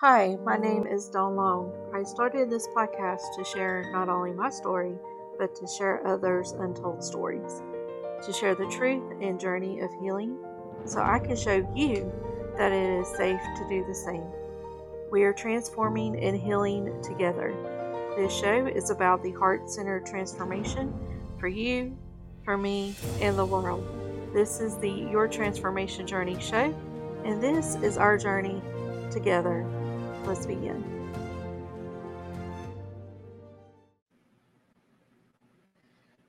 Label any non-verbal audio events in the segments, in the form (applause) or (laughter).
Hi, my name is Dawn Long. I started this podcast to share not only my story, but to share others' untold stories, to share the truth and journey of healing, so I can show you that it is safe to do the same. We are transforming and healing together. This show is about the heart centered transformation for you, for me, and the world. This is the Your Transformation Journey show, and this is our journey together. Let's begin.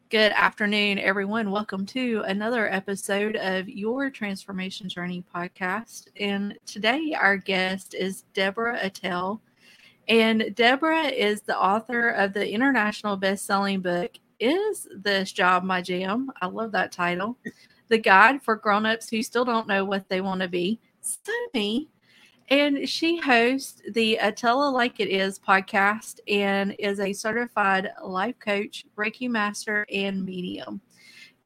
Good afternoon, everyone. Welcome to another episode of Your Transformation Journey podcast. And today, our guest is Deborah Attell. And Deborah is the author of the international best selling book, Is This Job My Jam? I love that title. The Guide for Grown-Ups Who Still Don't Know What They Want to Be. So me. And she hosts the uh, Attell It Like It Is podcast and is a certified life coach, Reiki master, and medium.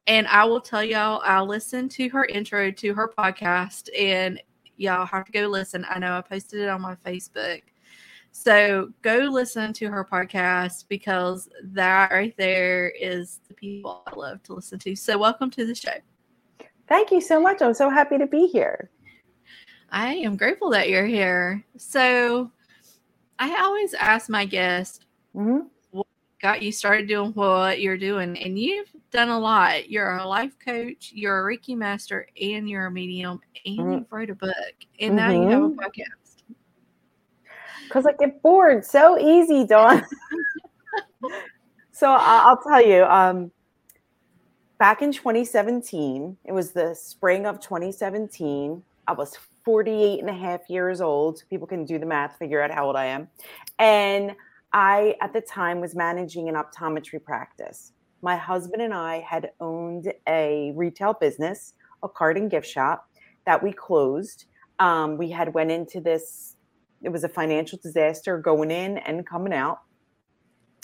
And I will tell y'all, I listened to her intro to her podcast, and y'all have to go listen. I know I posted it on my Facebook. So go listen to her podcast because that right there is the people I love to listen to. So welcome to the show. Thank you so much. I'm so happy to be here. I am grateful that you're here. So, I always ask my guests, mm-hmm. what got you started doing what you're doing? And you've done a lot. You're a life coach, you're a Reiki master, and you're a medium, and mm-hmm. you've wrote a book, and mm-hmm. now you have a mm-hmm. podcast. Because I get bored so easy, Dawn. (laughs) so, I'll tell you, um, back in 2017, it was the spring of 2017. I was 48 and a half years old. People can do the math, figure out how old I am. And I, at the time, was managing an optometry practice. My husband and I had owned a retail business, a card and gift shop that we closed. Um, we had went into this, it was a financial disaster going in and coming out.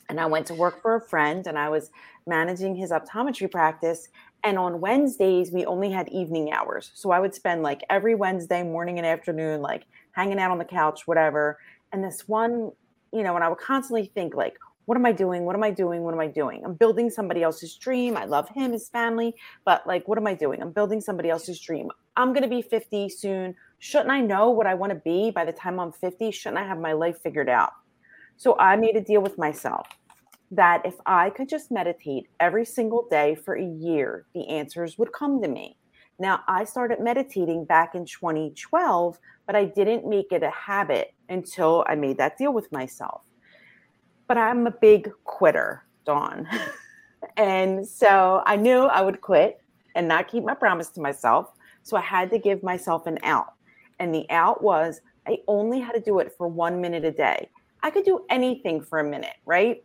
And I went to work for a friend and I was managing his optometry practice. And on Wednesdays, we only had evening hours. So I would spend like every Wednesday morning and afternoon, like hanging out on the couch, whatever. And this one, you know, and I would constantly think, like, what am I doing? What am I doing? What am I doing? I'm building somebody else's dream. I love him, his family, but like, what am I doing? I'm building somebody else's dream. I'm going to be 50 soon. Shouldn't I know what I want to be by the time I'm 50? Shouldn't I have my life figured out? So I made a deal with myself that if I could just meditate every single day for a year, the answers would come to me. Now, I started meditating back in 2012, but I didn't make it a habit until I made that deal with myself. But I'm a big quitter, Dawn. (laughs) and so I knew I would quit and not keep my promise to myself. So I had to give myself an out. And the out was I only had to do it for one minute a day. I could do anything for a minute, right?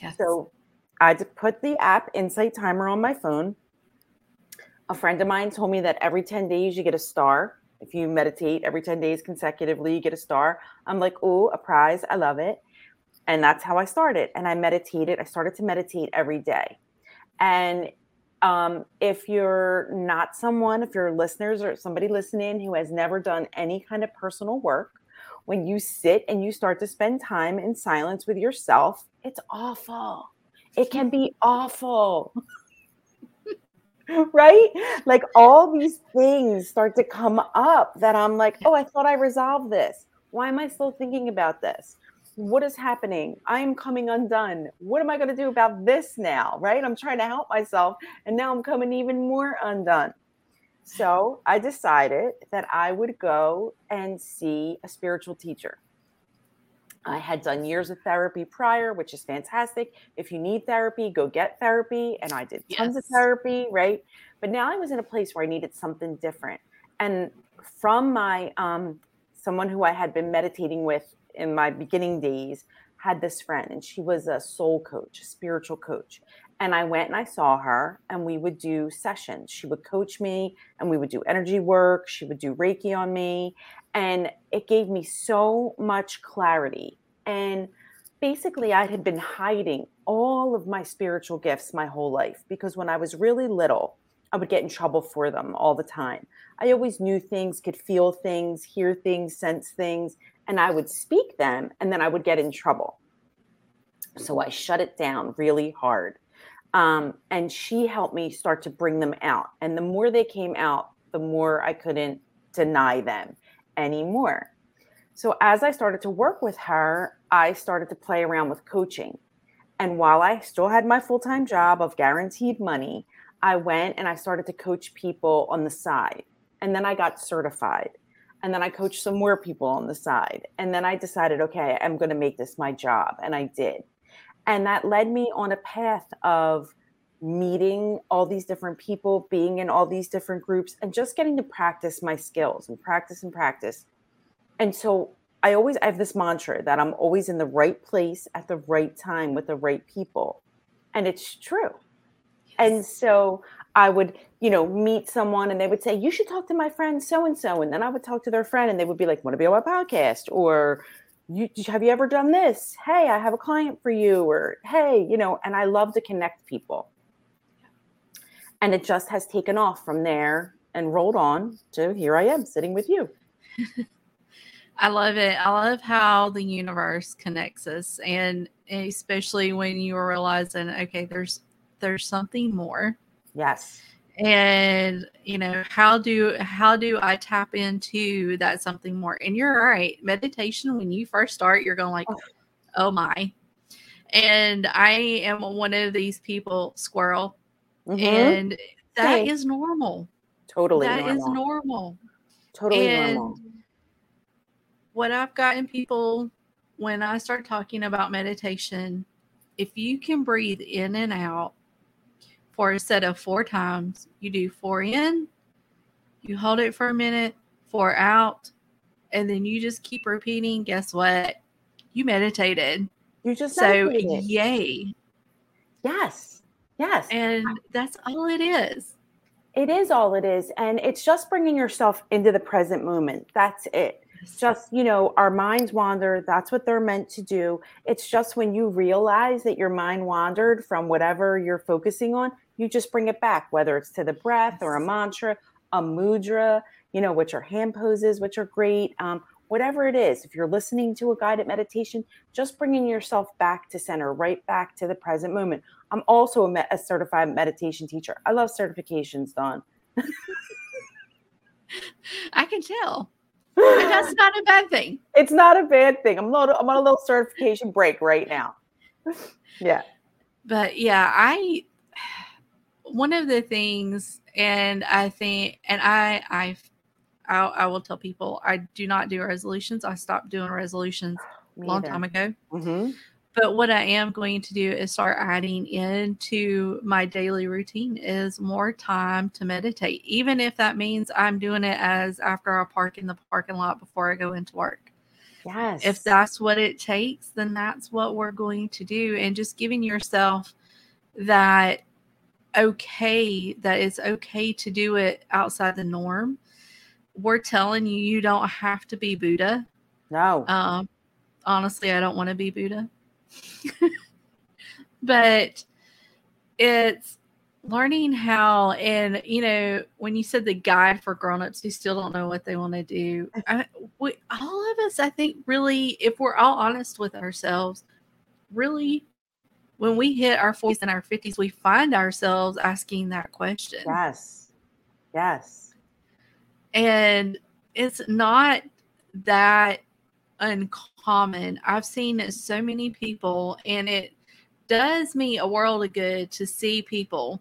Yes. So I put the app Insight Timer on my phone. A friend of mine told me that every 10 days you get a star. If you meditate every 10 days consecutively, you get a star. I'm like, oh, a prize. I love it. And that's how I started. And I meditated. I started to meditate every day. And um, if you're not someone, if you're listeners or somebody listening who has never done any kind of personal work, when you sit and you start to spend time in silence with yourself, it's awful. It can be awful. (laughs) right? Like all these things start to come up that I'm like, oh, I thought I resolved this. Why am I still thinking about this? What is happening? I am coming undone. What am I going to do about this now? Right? I'm trying to help myself, and now I'm coming even more undone. So I decided that I would go and see a spiritual teacher. I had done years of therapy prior, which is fantastic. If you need therapy, go get therapy. And I did tons yes. of therapy, right? But now I was in a place where I needed something different. And from my um, someone who I had been meditating with in my beginning days, had this friend, and she was a soul coach, a spiritual coach. And I went and I saw her, and we would do sessions. She would coach me, and we would do energy work. She would do Reiki on me. And it gave me so much clarity. And basically, I had been hiding all of my spiritual gifts my whole life because when I was really little, I would get in trouble for them all the time. I always knew things, could feel things, hear things, sense things, and I would speak them and then I would get in trouble. So I shut it down really hard. Um, and she helped me start to bring them out. And the more they came out, the more I couldn't deny them anymore. So as I started to work with her, I started to play around with coaching. And while I still had my full time job of guaranteed money, I went and I started to coach people on the side. And then I got certified. And then I coached some more people on the side. And then I decided, okay, I'm going to make this my job. And I did. And that led me on a path of meeting all these different people, being in all these different groups, and just getting to practice my skills and practice and practice. And so I always I have this mantra that I'm always in the right place at the right time with the right people. And it's true. Yes. And so I would, you know, meet someone and they would say, You should talk to my friend so and so. And then I would talk to their friend and they would be like, Want to be on my podcast? Or you have you ever done this? Hey, I have a client for you, or hey, you know, and I love to connect people. And it just has taken off from there and rolled on to here I am sitting with you. (laughs) I love it. I love how the universe connects us and especially when you are realizing, okay, there's there's something more. Yes. And you know, how do how do I tap into that something more? And you're right. Meditation, when you first start, you're going like, oh, oh my. And I am one of these people, squirrel. Mm-hmm. And that hey. is normal. Totally. That normal. is normal. Totally and normal what I've gotten people when I start talking about meditation, if you can breathe in and out for a set of four times, you do four in, you hold it for a minute, four out, and then you just keep repeating. Guess what? You meditated. You just so meditated. yay. Yes. Yes. And that's all it is. It is all it is. And it's just bringing yourself into the present moment. That's it It's just you know our minds wander that's what they're meant to do it's just when you realize that your mind wandered from whatever you're focusing on you just bring it back whether it's to the breath or a mantra a mudra you know which are hand poses which are great um, whatever it is if you're listening to a guided meditation just bringing yourself back to center right back to the present moment i'm also a, a certified meditation teacher i love certifications Dawn (laughs) i can tell (gasps) that's not a bad thing. It's not a bad thing. I'm, little, I'm on a little certification break right now. (laughs) yeah. But yeah, I one of the things, and I think, and I, I, I, I will tell people I do not do resolutions. I stopped doing resolutions a long time ago. Mm-hmm. But what I am going to do is start adding into my daily routine is more time to meditate, even if that means I'm doing it as after I park in the parking lot before I go into work. Yes. If that's what it takes, then that's what we're going to do. And just giving yourself that okay, that it's okay to do it outside the norm. We're telling you, you don't have to be Buddha. No. Um, honestly, I don't want to be Buddha. (laughs) but it's learning how and you know when you said the guide for grown-ups who still don't know what they want to do (laughs) I, we, all of us i think really if we're all honest with ourselves really when we hit our 40s and our 50s we find ourselves asking that question yes yes and it's not that uncommon. I've seen so many people, and it does me a world of good to see people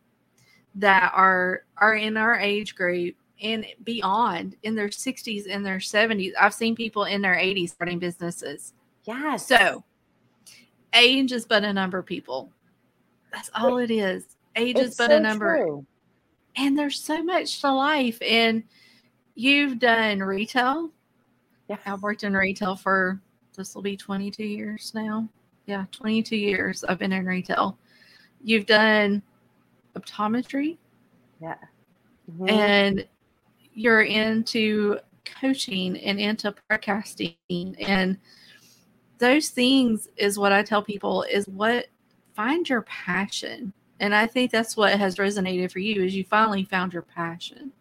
that are are in our age group and beyond in their 60s and their 70s. I've seen people in their 80s starting businesses. Yeah. So age is but a number, people. That's all it is. Age it's is but so a number. True. And there's so much to life. And you've done retail, yeah. I've worked in retail for this will be 22 years now. Yeah, 22 years I've been in retail. You've done optometry. Yeah. Mm-hmm. And you're into coaching and into podcasting and those things is what I tell people is what find your passion. And I think that's what has resonated for you is you finally found your passion.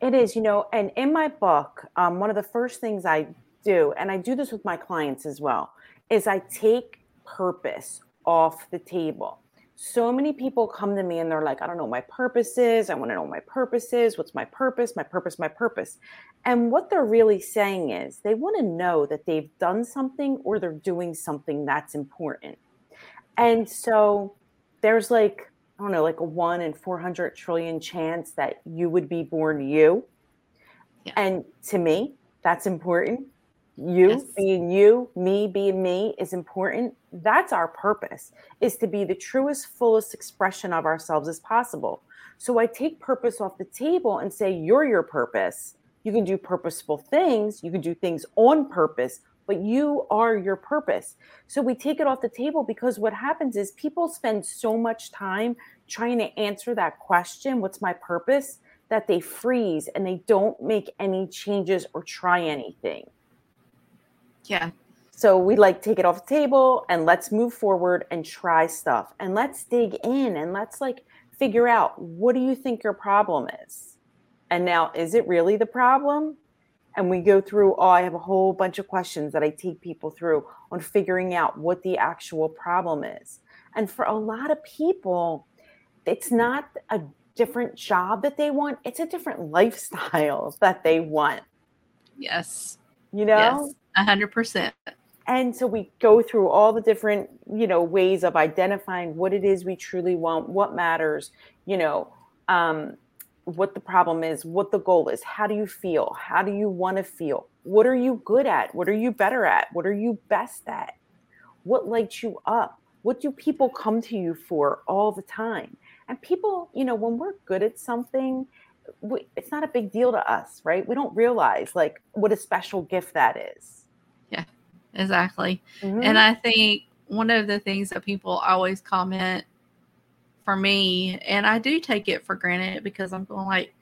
It is, you know, and in my book, um, one of the first things I do, and I do this with my clients as well, is I take purpose off the table. So many people come to me and they're like, I don't know what my purpose is. I want to know what my purpose is. What's my purpose? My purpose, my purpose. And what they're really saying is they want to know that they've done something or they're doing something that's important. Mm-hmm. And so there's like, I don't know, like a one in 400 trillion chance that you would be born you. Yeah. And to me, that's important. You yes. being you, me being me is important. That's our purpose, is to be the truest, fullest expression of ourselves as possible. So I take purpose off the table and say, You're your purpose. You can do purposeful things, you can do things on purpose, but you are your purpose. So we take it off the table because what happens is people spend so much time trying to answer that question, What's my purpose? that they freeze and they don't make any changes or try anything. Yeah. So we like take it off the table and let's move forward and try stuff and let's dig in and let's like figure out what do you think your problem is? And now, is it really the problem? And we go through, oh, I have a whole bunch of questions that I take people through on figuring out what the actual problem is. And for a lot of people, it's not a different job that they want, it's a different (laughs) lifestyle that they want. Yes. You know? A hundred percent. And so we go through all the different, you know, ways of identifying what it is we truly want, what matters, you know, um, what the problem is, what the goal is, how do you feel, how do you want to feel, what are you good at, what are you better at, what are you best at, what lights you up, what do people come to you for all the time? And people, you know, when we're good at something, we, it's not a big deal to us, right? We don't realize like what a special gift that is. Exactly. Mm-hmm. And I think one of the things that people always comment for me, and I do take it for granted because I'm going like,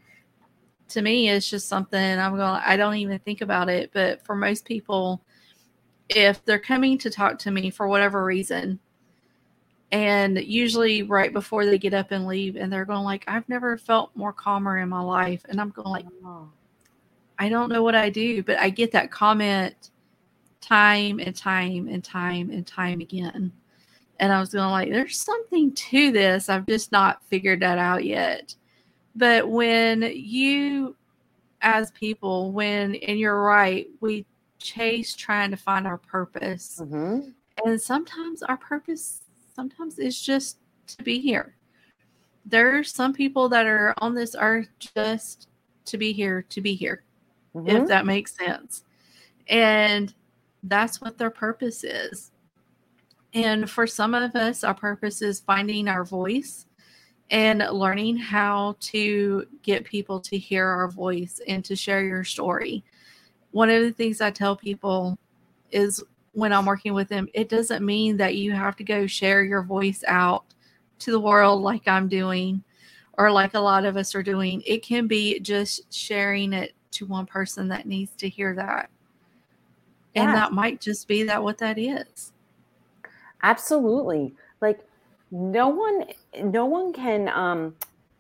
to me, it's just something I'm going, I don't even think about it. But for most people, if they're coming to talk to me for whatever reason, and usually right before they get up and leave and they're going like i've never felt more calmer in my life and i'm going like oh. i don't know what i do but i get that comment time and time and time and time again and i was going like there's something to this i've just not figured that out yet but when you as people when and you're right we chase trying to find our purpose mm-hmm. and sometimes our purpose sometimes it's just to be here. There's some people that are on this earth just to be here, to be here, mm-hmm. if that makes sense. And that's what their purpose is. And for some of us, our purpose is finding our voice and learning how to get people to hear our voice and to share your story. One of the things I tell people is when I'm working with them, it doesn't mean that you have to go share your voice out to the world like I'm doing or like a lot of us are doing. It can be just sharing it to one person that needs to hear that. And that might just be that what that is. Absolutely. Like no one no one can um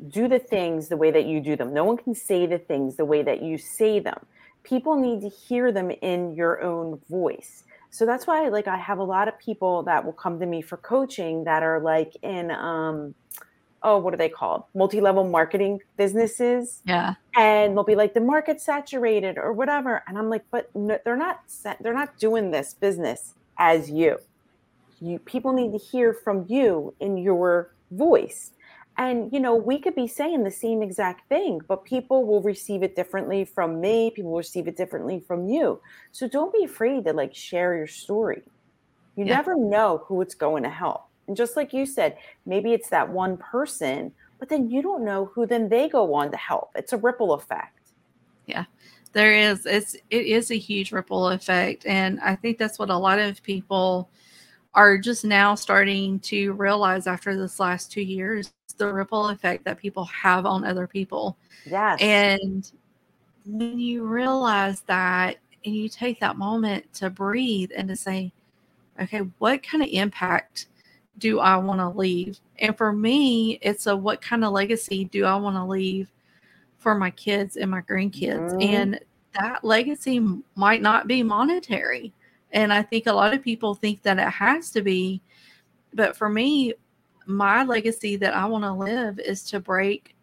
do the things the way that you do them. No one can say the things the way that you say them. People need to hear them in your own voice so that's why like i have a lot of people that will come to me for coaching that are like in um oh what are they called multi-level marketing businesses yeah and they'll be like the market's saturated or whatever and i'm like but no, they're not they're not doing this business as you you people need to hear from you in your voice and, you know, we could be saying the same exact thing, but people will receive it differently from me. People will receive it differently from you. So don't be afraid to like share your story. You yeah. never know who it's going to help. And just like you said, maybe it's that one person, but then you don't know who then they go on to help. It's a ripple effect. Yeah. There is it's it is a huge ripple effect and I think that's what a lot of people are just now starting to realize after this last 2 years the ripple effect that people have on other people. Yes. And when you realize that and you take that moment to breathe and to say, okay, what kind of impact do I want to leave? And for me, it's a what kind of legacy do I want to leave for my kids and my grandkids? Mm-hmm. And that legacy might not be monetary. And I think a lot of people think that it has to be. But for me, my legacy that I want to live is to break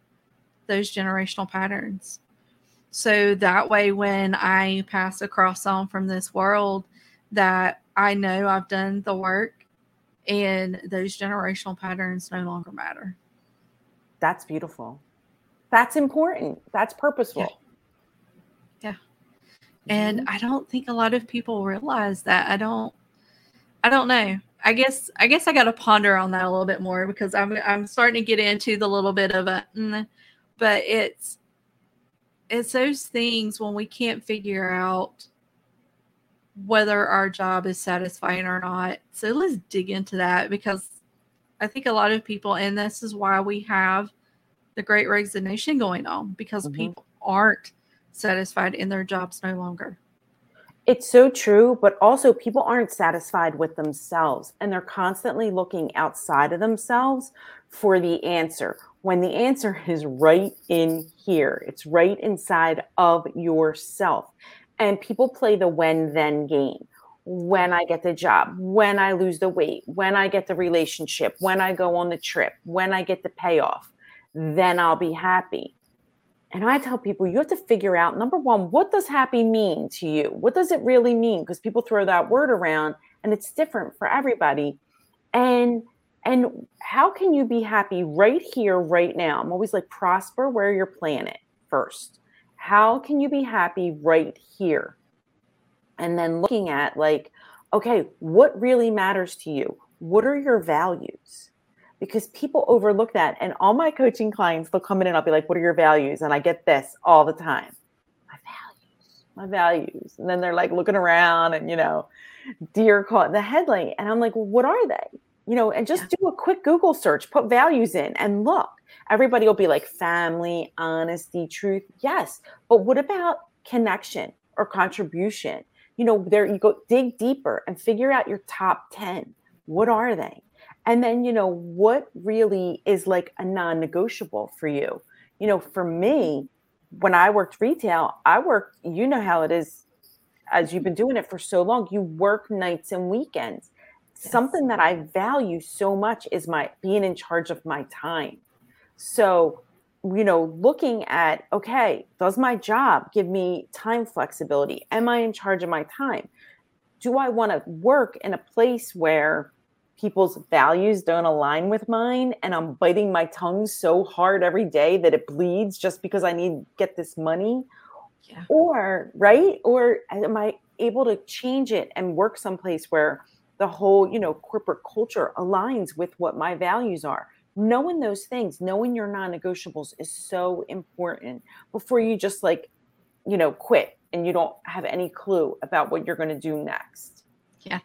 those generational patterns. So that way, when I pass across on from this world, that I know I've done the work and those generational patterns no longer matter. That's beautiful. That's important. That's purposeful. Yeah. yeah. And mm-hmm. I don't think a lot of people realize that. I don't I don't know. I guess I guess I got to ponder on that a little bit more because I'm I'm starting to get into the little bit of a mm, but it's it's those things when we can't figure out whether our job is satisfying or not. So let's dig into that because I think a lot of people, and this is why we have the great resignation going on because mm-hmm. people aren't satisfied in their jobs no longer. It's so true, but also people aren't satisfied with themselves and they're constantly looking outside of themselves for the answer when the answer is right in here. It's right inside of yourself. And people play the when then game. When I get the job, when I lose the weight, when I get the relationship, when I go on the trip, when I get the payoff, then I'll be happy. And I tell people you have to figure out number one, what does happy mean to you? What does it really mean? Because people throw that word around and it's different for everybody. And and how can you be happy right here, right now? I'm always like prosper where you're planted first. How can you be happy right here? And then looking at like, okay, what really matters to you? What are your values? Because people overlook that. And all my coaching clients, they'll come in and I'll be like, what are your values? And I get this all the time. My values, my values. And then they're like looking around and, you know, deer caught in the headlight. And I'm like, well, what are they? You know, and just yeah. do a quick Google search, put values in and look everybody will be like family, honesty, truth. Yes. But what about connection or contribution? You know, there you go dig deeper and figure out your top 10. What are they? And then, you know, what really is like a non negotiable for you? You know, for me, when I worked retail, I worked, you know how it is as you've been doing it for so long, you work nights and weekends. Yes. Something that I value so much is my being in charge of my time. So, you know, looking at, okay, does my job give me time flexibility? Am I in charge of my time? Do I want to work in a place where people's values don't align with mine and I'm biting my tongue so hard every day that it bleeds just because I need to get this money? Yeah. Or, right? Or am I able to change it and work someplace where the whole, you know, corporate culture aligns with what my values are? Knowing those things, knowing your non negotiables is so important before you just like, you know, quit and you don't have any clue about what you're going to do next. Yeah.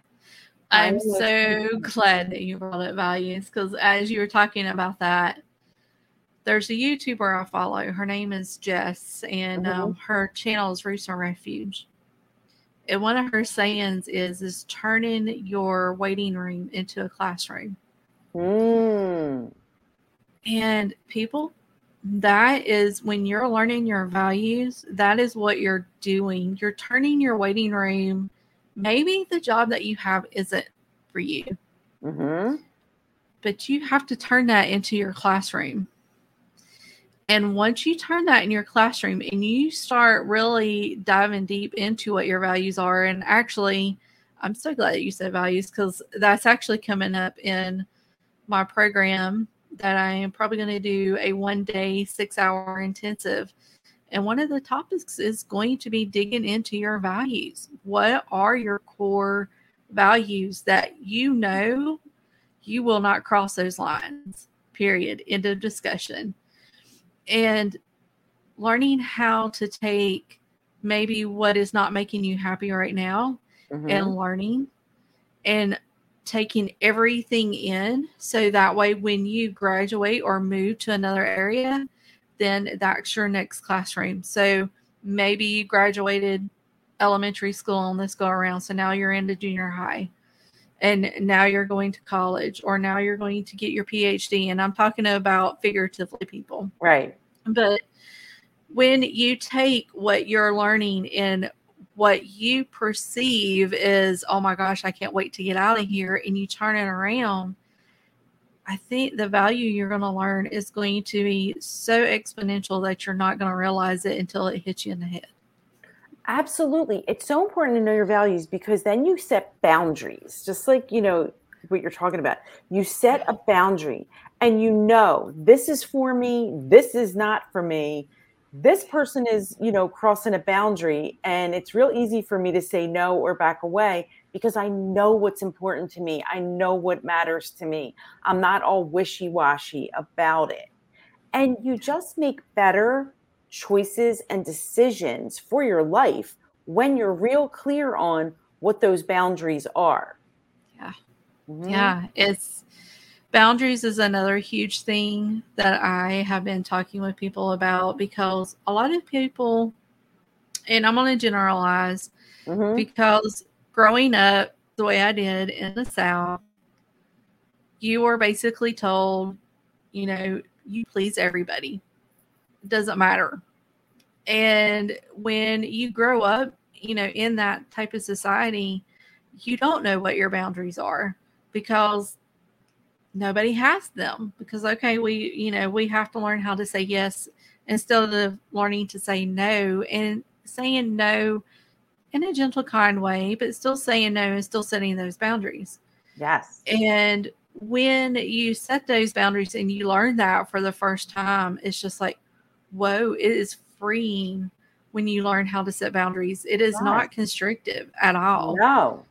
I'm so glad that you brought up values because as you were talking about that, there's a YouTuber I follow. Her name is Jess, and mm-hmm. um, her channel is Roots and Refuge. And one of her sayings is is turning your waiting room into a classroom. Mm. And people, that is when you're learning your values, that is what you're doing. You're turning your waiting room. Maybe the job that you have isn't for you, mm-hmm. but you have to turn that into your classroom. And once you turn that in your classroom and you start really diving deep into what your values are, and actually, I'm so glad that you said values because that's actually coming up in my program that I am probably going to do a one day, six hour intensive. And one of the topics is going to be digging into your values. What are your core values that you know you will not cross those lines? Period. End of discussion. And learning how to take maybe what is not making you happy right now mm-hmm. and learning and taking everything in so that way when you graduate or move to another area then that's your next classroom. So maybe you graduated elementary school on this go around so now you're into junior high and now you're going to college or now you're going to get your phd and i'm talking about figuratively people. Right. But when you take what you're learning and what you perceive is, oh my gosh, I can't wait to get out of here, and you turn it around, I think the value you're going to learn is going to be so exponential that you're not going to realize it until it hits you in the head. Absolutely. It's so important to know your values because then you set boundaries, just like, you know, what you're talking about. You set a boundary and you know, this is for me, this is not for me. This person is, you know, crossing a boundary and it's real easy for me to say no or back away because I know what's important to me. I know what matters to me. I'm not all wishy washy about it. And you just make better choices and decisions for your life when you're real clear on what those boundaries are. Yeah. Mm-hmm. Yeah. It's boundaries is another huge thing that I have been talking with people about because a lot of people, and I'm going to generalize mm-hmm. because growing up the way I did in the South, you were basically told, you know, you please everybody. It doesn't matter. And when you grow up, you know, in that type of society, you don't know what your boundaries are because nobody has them. Because, okay, we, you know, we have to learn how to say yes instead of learning to say no. And saying no in a gentle, kind way, but still saying no and still setting those boundaries. Yes. And when you set those boundaries and you learn that for the first time, it's just like, whoa, it is freeing when you learn how to set boundaries. It is yes. not constrictive at all. No.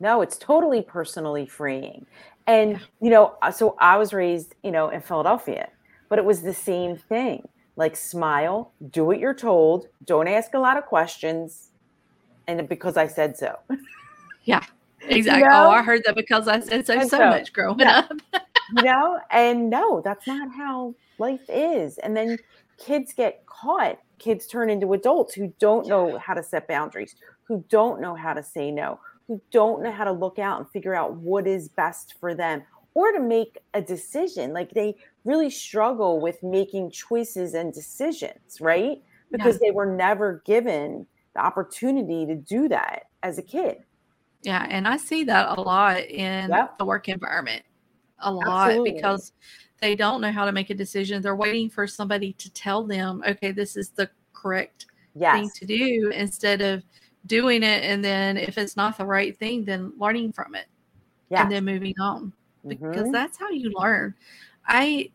No, it's totally personally freeing. And, yeah. you know, uh, so I was raised, you know, in Philadelphia, but it was the same thing like smile, do what you're told, don't ask a lot of questions, and because I said so. Yeah, exactly. (laughs) You know? Oh, I heard that because I said so so, so much growing yeah. up. (laughs) you know, and no, that's not how life is. And then kids get caught. Kids turn into adults who don't know how to set boundaries, who don't know how to say no, who don't know how to look out and figure out what is best for them or to make a decision. Like they really struggle with making choices and decisions, right? Because yeah. they were never given the opportunity to do that as a kid. Yeah, and I see that a lot in yep. the work environment. A lot Absolutely. because they don't know how to make a decision. They're waiting for somebody to tell them, okay, this is the correct yes. thing to do instead of doing it. And then if it's not the right thing, then learning from it yes. and then moving on because mm-hmm. that's how you learn. I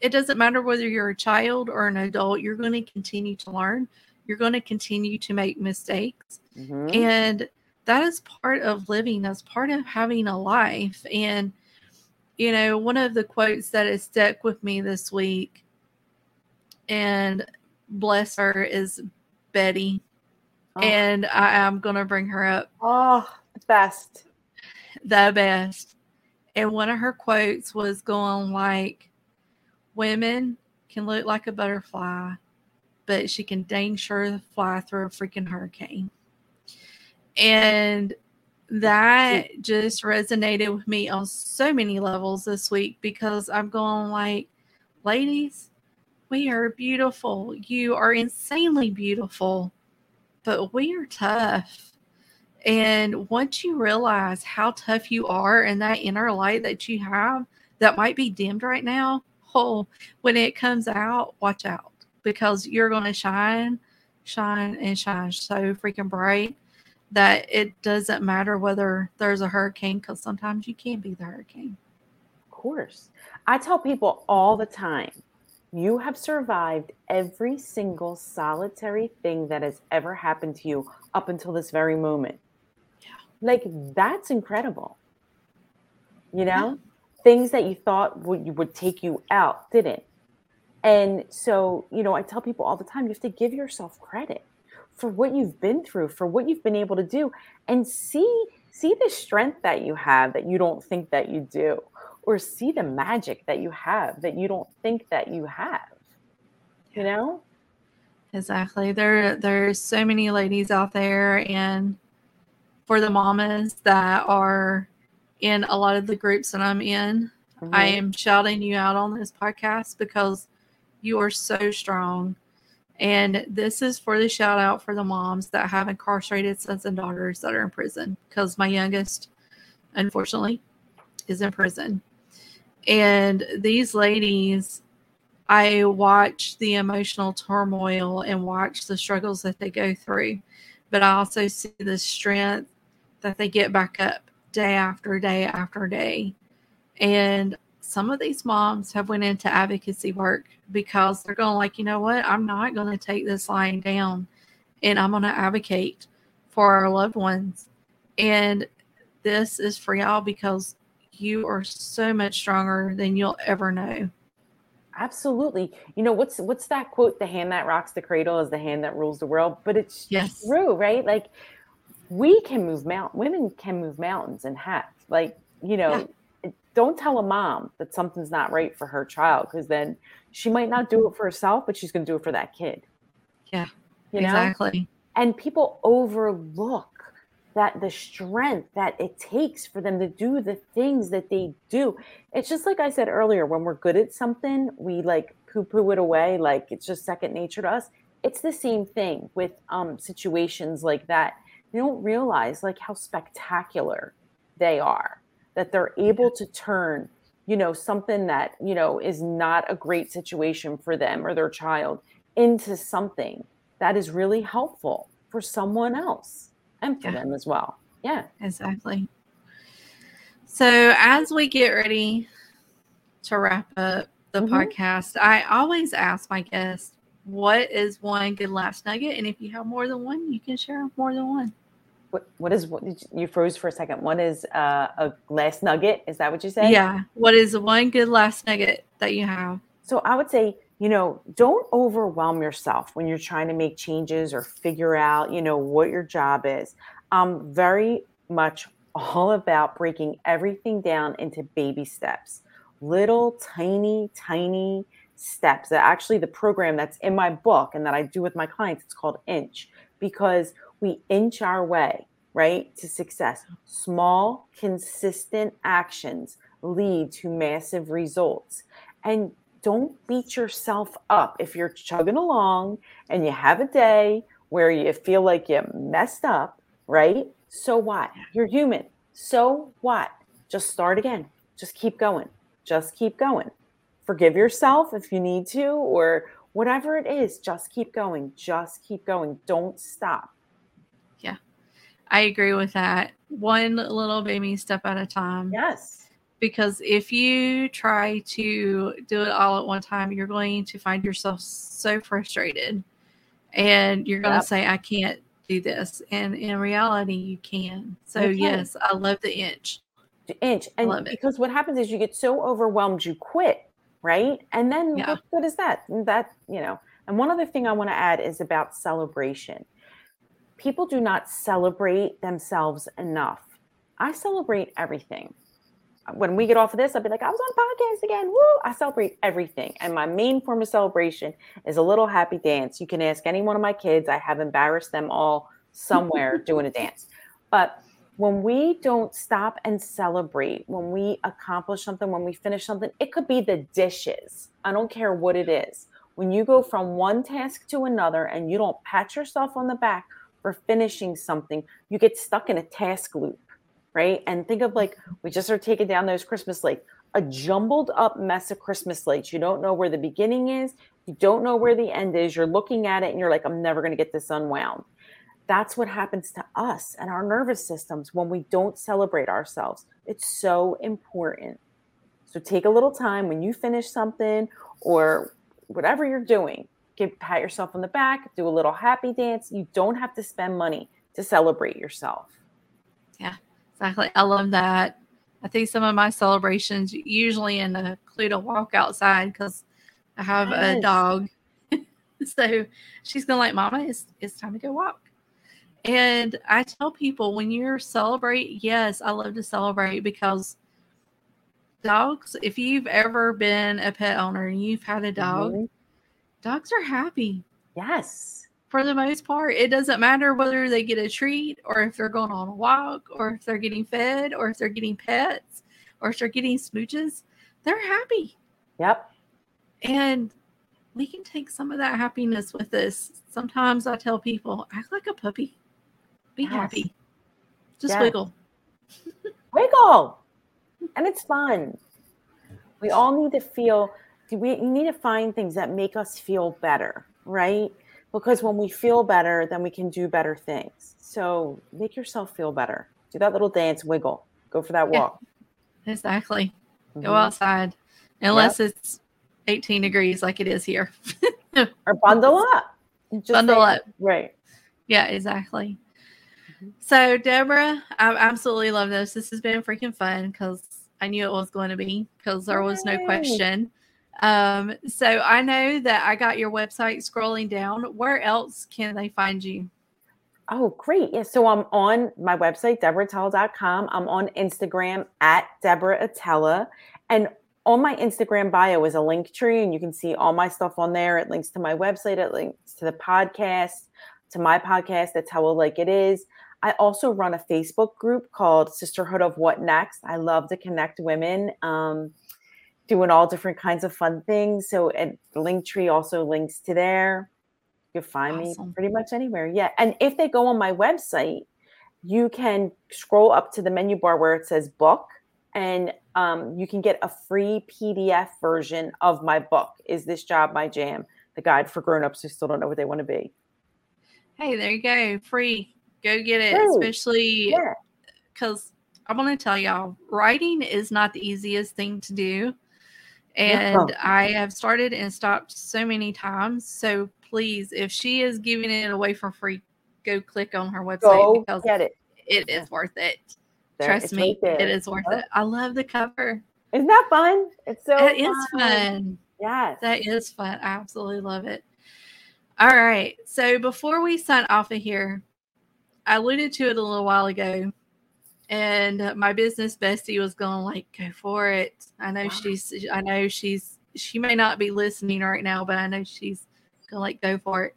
it doesn't matter whether you're a child or an adult, you're going to continue to learn. You're going to continue to make mistakes. Mm-hmm. And that is part of living, that's part of having a life. And, you know, one of the quotes that has stuck with me this week, and bless her, is Betty. Oh. And I am going to bring her up. Oh, the best. The best. And one of her quotes was going like, Women can look like a butterfly, but she can dang sure fly through a freaking hurricane. And that just resonated with me on so many levels this week because I'm going like, ladies, we are beautiful. You are insanely beautiful, but we are tough. And once you realize how tough you are and that inner light that you have that might be dimmed right now, oh, when it comes out, watch out because you're going to shine, shine, and shine so freaking bright that it doesn't matter whether there's a hurricane because sometimes you can be the hurricane. Of course. I tell people all the time you have survived every single solitary thing that has ever happened to you up until this very moment. Like that's incredible. You know, yeah. things that you thought would would take you out didn't. And so, you know, I tell people all the time, you have to give yourself credit for what you've been through, for what you've been able to do, and see see the strength that you have that you don't think that you do, or see the magic that you have that you don't think that you have. You know? Exactly. There there's so many ladies out there and for the mamas that are in a lot of the groups that I'm in. Mm-hmm. I am shouting you out on this podcast because you are so strong. And this is for the shout out for the moms that have incarcerated sons and daughters that are in prison because my youngest, unfortunately, is in prison. And these ladies, I watch the emotional turmoil and watch the struggles that they go through, but I also see the strength that they get back up day after day after day. And some of these moms have went into advocacy work because they're going like, you know what? I'm not going to take this lying down and I'm going to advocate for our loved ones. And this is for y'all because you are so much stronger than you'll ever know. Absolutely. You know, what's what's that quote? The hand that rocks the cradle is the hand that rules the world. But it's yes. true, right? Like we can move mount women can move mountains in half. Like, you know, yeah. don't tell a mom that something's not right for her child because then she might not do it for herself, but she's gonna do it for that kid. Yeah. You know? Exactly. And people overlook that the strength that it takes for them to do the things that they do. It's just like I said earlier, when we're good at something, we like poo poo it away, like it's just second nature to us. It's the same thing with um, situations like that. You don't realize like how spectacular they are, that they're able to turn, you know, something that, you know, is not a great situation for them or their child into something that is really helpful for someone else and for yeah. them as well. Yeah. Exactly. So as we get ready to wrap up the mm-hmm. podcast, I always ask my guests, what is one good last nugget? And if you have more than one, you can share more than one. What, what is what you froze for a second? What is uh, a last nugget? Is that what you said? Yeah. What is one good last nugget that you have? So I would say you know, don't overwhelm yourself when you're trying to make changes or figure out, you know, what your job is. I'm very much all about breaking everything down into baby steps, little tiny, tiny steps. That actually, the program that's in my book and that I do with my clients, it's called Inch because we inch our way, right, to success. Small, consistent actions lead to massive results. And don't beat yourself up if you're chugging along and you have a day where you feel like you messed up, right? So what? You're human. So what? Just start again. Just keep going. Just keep going. Forgive yourself if you need to, or whatever it is, just keep going. Just keep going. Don't stop. Yeah, I agree with that. One little baby step at a time. Yes because if you try to do it all at one time, you're going to find yourself so frustrated and you're going yep. to say, I can't do this. And in reality, you can. So, okay. yes, I love the inch. The inch. And because it. what happens is you get so overwhelmed, you quit, right? And then yeah. what good is that? That, you know, and one other thing I want to add is about celebration. People do not celebrate themselves enough. I celebrate everything when we get off of this, I'll be like, I was on podcast again. Woo! I celebrate everything. And my main form of celebration is a little happy dance. You can ask any one of my kids. I have embarrassed them all somewhere (laughs) doing a dance. But when we don't stop and celebrate, when we accomplish something, when we finish something, it could be the dishes. I don't care what it is. When you go from one task to another and you don't pat yourself on the back for finishing something, you get stuck in a task loop right? And think of like we just are taking down those Christmas lights, a jumbled up mess of Christmas lights. You don't know where the beginning is, you don't know where the end is. You're looking at it and you're like, I'm never going to get this unwound. That's what happens to us and our nervous systems when we don't celebrate ourselves. It's so important. So take a little time when you finish something or whatever you're doing. Give pat yourself on the back, do a little happy dance. You don't have to spend money to celebrate yourself. Yeah. Exactly. I love that. I think some of my celebrations usually include a walk outside because I have yes. a dog. (laughs) so she's gonna like, Mama, it's it's time to go walk. And I tell people when you're celebrate, yes, I love to celebrate because dogs, if you've ever been a pet owner and you've had a dog, mm-hmm. dogs are happy. Yes for the most part. It doesn't matter whether they get a treat or if they're going on a walk or if they're getting fed or if they're getting pets or if they're getting smooches. They're happy. Yep. And we can take some of that happiness with us. Sometimes I tell people, act like a puppy, be Yes. happy, just Yes. wiggle. (laughs) wiggle and it's fun we all need to feel we need to find things that make us feel better right because when we feel better then we can do better things so make yourself feel better do that little dance wiggle go for that Yeah. walk Exactly. Go Mhm. outside, unless it's 18 degrees like it is here. (laughs) or bundle up Just Bundle say- up. right Yeah, exactly. Mhm. So, Deborah, I absolutely love this. This has been freaking fun because I knew it was going to be because there was no question. Um, so I know that I got your website scrolling down. Where else can they find you? Oh, great. Yeah. So I'm on my website, deborahattell.com. I'm on Instagram at Deborah Attell. And on my Instagram bio is a Linktree, and you can see all my stuff on there. It links to my website, it links to the podcast, to my podcast, Attell It Like It Is. I also run a Facebook group called Sisterhood of What Next. I love to connect women, um, doing all different kinds of fun things. So, and the Linktree also links to there. You can find Awesome. me pretty much anywhere. Yeah. And if they go on my website, you can scroll up to the menu bar where it says book and um, you can get a free PDF version of my book, Is This Job My Jam? The guide for grown-ups who still don't know what they want to be. Hey, there you go. Free. Go get it. Free. Especially Yeah. because I'm going to tell y'all, writing is not the easiest thing to do. And I have started and stopped so many times. So please, if she is giving it away for free, go click on her website Go because get it. it is worth it. There, Trust me, it is worth Yep. it. I love the cover. Isn't that fun? It's so That is fun. Yes. That is fun. I absolutely love it. All right. So before we sign off of here, I alluded to it a little while ago, and my business bestie was going like, "Go for it." I know Wow. she's. I know she's. She may not be listening right now, but I know she's going like, "Go for it."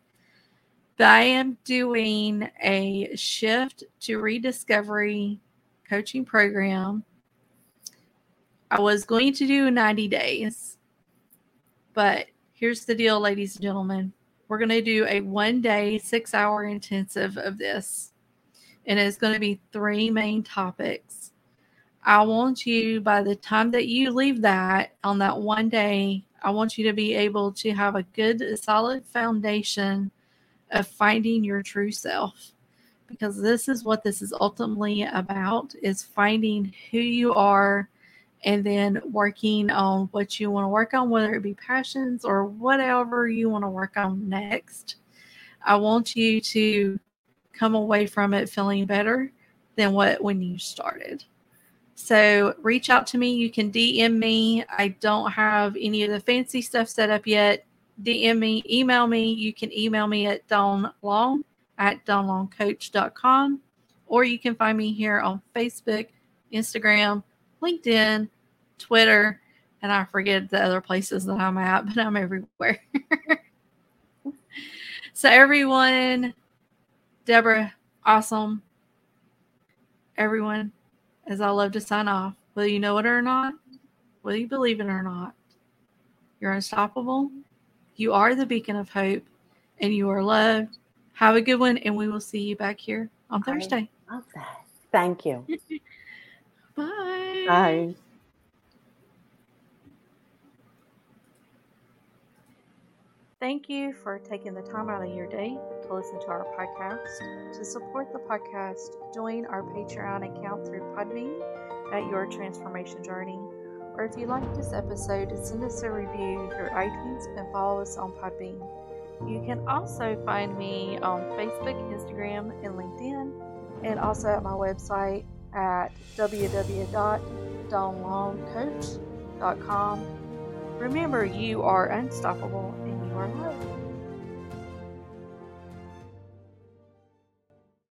But I am doing a shift to rediscovery coaching program. I was going to do 90 days. But here's the deal, ladies and gentlemen. We're going to do a one day, six hour intensive of this. And it's going to be three main topics. I want you, by the time that you leave that on that one day, I want you to be able to have a good, solid foundation of finding your true self. Because this is what this is ultimately about is finding who you are and then working on what you want to work on, whether it be passions or whatever you want to work on next. I want you to come away from it feeling better than what when you started. So reach out to me. You can DM me. I don't have any of the fancy stuff set up yet. DM me, email me. You can email me at dawnlong at dawnlongcoach.com or you can find me here on Facebook, Instagram, LinkedIn, Twitter, and I forget the other places that I'm at, (laughs) but I'm everywhere. (laughs) so, everyone, Deborah, awesome. Everyone, as I love to sign off, whether you know it or not, whether you believe it or not, you're unstoppable. You are the beacon of hope, and you are loved. Have a good one, and we will see you back here on I- Thursday. Love that. Thank you. (laughs) Bye. Bye. Thank you for taking the time out of your day to listen to our podcast. To support the podcast, join our Patreon account through Podbean at Your Transformation Journey. Or if you like this episode, send us a review through iTunes and follow us on Podbean. You can also find me on Facebook, Instagram, and LinkedIn, and also at my website at www.dawnlongcoach.com. Remember, you are unstoppable and you are loved.